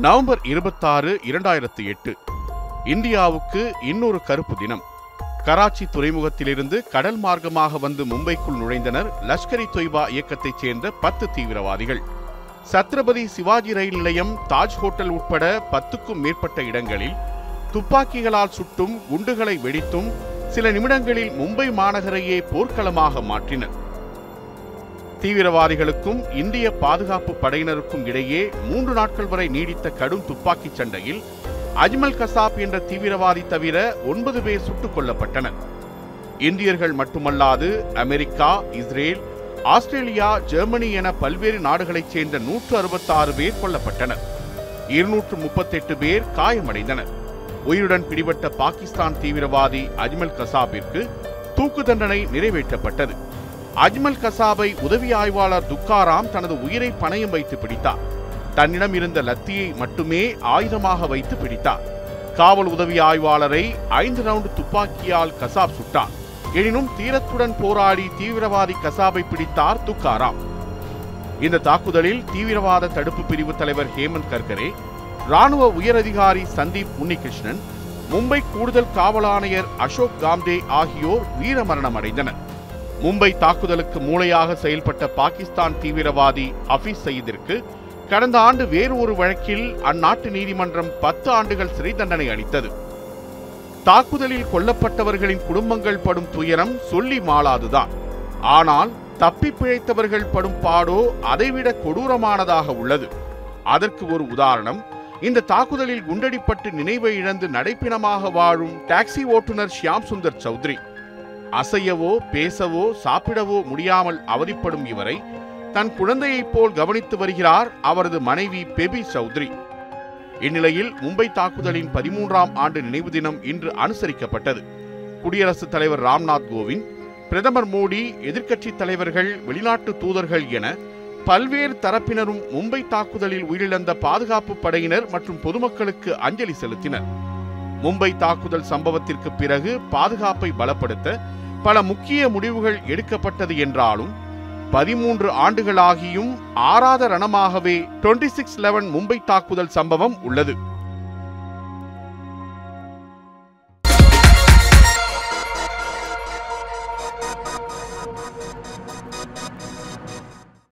November இருபத்தாறு இரண்டாயிரத்தி எட்டு. இந்தியாவுக்கு இன்னொரு கருப்பு தினம். கராச்சி துறைமுகத்திலிருந்து கடல் மார்க்கமாக வந்து மும்பைக்குள் நுழைந்தனர் லஷ்கர் இ தொய்பா இயக்கத்தைச் சேர்ந்த பத்து தீவிரவாதிகள். சத்ரபதி சிவாஜி ரயில் நிலையம் தாஜ் ஹோட்டல் உட்பட பத்துக்கும் மேற்பட்ட இடங்களில் துப்பாக்கிகளால் சுட்டும் குண்டுகளை வெடித்தும் சில நிமிடங்களில் மும்பை மாநகரையே போர்க்களமாக மாற்றினர். தீவிரவாதிகளுக்கும் இந்திய பாதுகாப்பு படையினருக்கும் இடையே மூன்று நாட்கள் வரை நீடித்த கடும் துப்பாக்கிச் சண்டையில் அஜ்மல் கசாப் என்ற தீவிரவாதி தவிர ஒன்பது பேர் சுட்டுக் கொல்லப்பட்டனர். இந்தியர்கள் மட்டுமல்லாது அமெரிக்கா இஸ்ரேல் ஆஸ்திரேலியா ஜெர்மனி என பல்வேறு நாடுகளைச் சேர்ந்த நூற்று அறுபத்தாறு பேர் கொல்லப்பட்டனர். இருநூற்று முப்பத்தெட்டு பேர் காயமடைந்தனர். உயிருடன் பிடிபட்ட பாகிஸ்தான் தீவிரவாதி அஜ்மல் கசாபிற்கு தூக்கு தண்டனை நிறைவேற்றப்பட்டது. அஜ்மல் கசாபை உதவி ஆய்வாளர் துக்காராம் தனது உயிரை பணயம் வைத்து பிடித்தார். தன்னிடம் இருந்த லத்தியை மட்டுமே ஆயுதமாக வைத்து பிடித்தார். காவல் உதவி ஆய்வாளரை ஐந்து ரவுண்ட் துப்பாக்கியால் கசாப் சுட்டார் எனினும் தீரத்துடன் போராடி தீவிரவாதி கசாபை பிடித்தார் துக்காராம். இந்த தாக்குதலில் தீவிரவாத தடுப்பு பிரிவு தலைவர் ஹேமந்த் கர்கரே ராணுவ உயரதிகாரி சந்தீப் உன்னிகிருஷ்ணன் மும்பை கூடுதல் காவல் ஆணையர் அசோக் காம்தே ஆகியோர் வீரமரணம் அடைந்தனர் மும்பை தாக்குதலுக்கு மூளையாக செயல்பட்ட பாகிஸ்தான் தீவிரவாதி ஹபீஸ் சயீதிற்கு கடந்த ஆண்டு வேறு ஒரு வழக்கில் அந்நாட்டு நீதிமன்றம் பத்து ஆண்டுகள் சிறை தண்டனை அளித்தது. தாக்குதலில் கொல்லப்பட்டவர்களின் குடும்பங்கள் படும் துயரம் சொல்லி மாளாதுதான். ஆனால் தப்பி பிழைத்தவர்கள் படும் பாடோ அதைவிட கொடூரமானதாக உள்ளது. அதற்கு ஒரு உதாரணம் இந்த தாக்குதலில் குண்டடிப்பட்டு நினைவை இழந்து நடைப்பிணமாக வாழும் டாக்ஸி ஓட்டுநர் ஷியாம் சுந்தர் சௌத்ரி. அசையவோ பேசவோ சாப்பிடவோ முடியாமல் அவதிப்படும் இவரை தன் குழந்தையைப் போல் கவனித்து வருகிறார் அவரது மனைவி பெபி சௌத்ரி. இந்நிலையில் மும்பை தாக்குதலின் பதிமூன்றாம் ஆண்டு நினைவு தினம் இன்று அனுசரிக்கப்பட்டது. குடியரசுத் தலைவர் ராம்நாத் கோவிந்த் பிரதமர் மோடி எதிர்க்கட்சித் தலைவர்கள் வெளிநாட்டு தூதர்கள் என பல்வேறு தரப்பினரும் மும்பை தாக்குதலில் உயிரிழந்த பாதுகாப்பு படையினர் மற்றும் பொதுமக்களுக்கு அஞ்சலி செலுத்தினர். மும்பை தாக்குதல் சம்பவத்திற்கு பிறகு பாதுகாப்பை பலப்படுத்த பல முக்கிய முடிவுகள் எடுக்கப்பட்டது என்றாலும் பதிமூன்று ஆண்டுகளாகியும் ஆறாத ரணமாகவே டுவெண்ட்டி சிக்ஸ் லெவன் மும்பை தாக்குதல் சம்பவம் உள்ளது.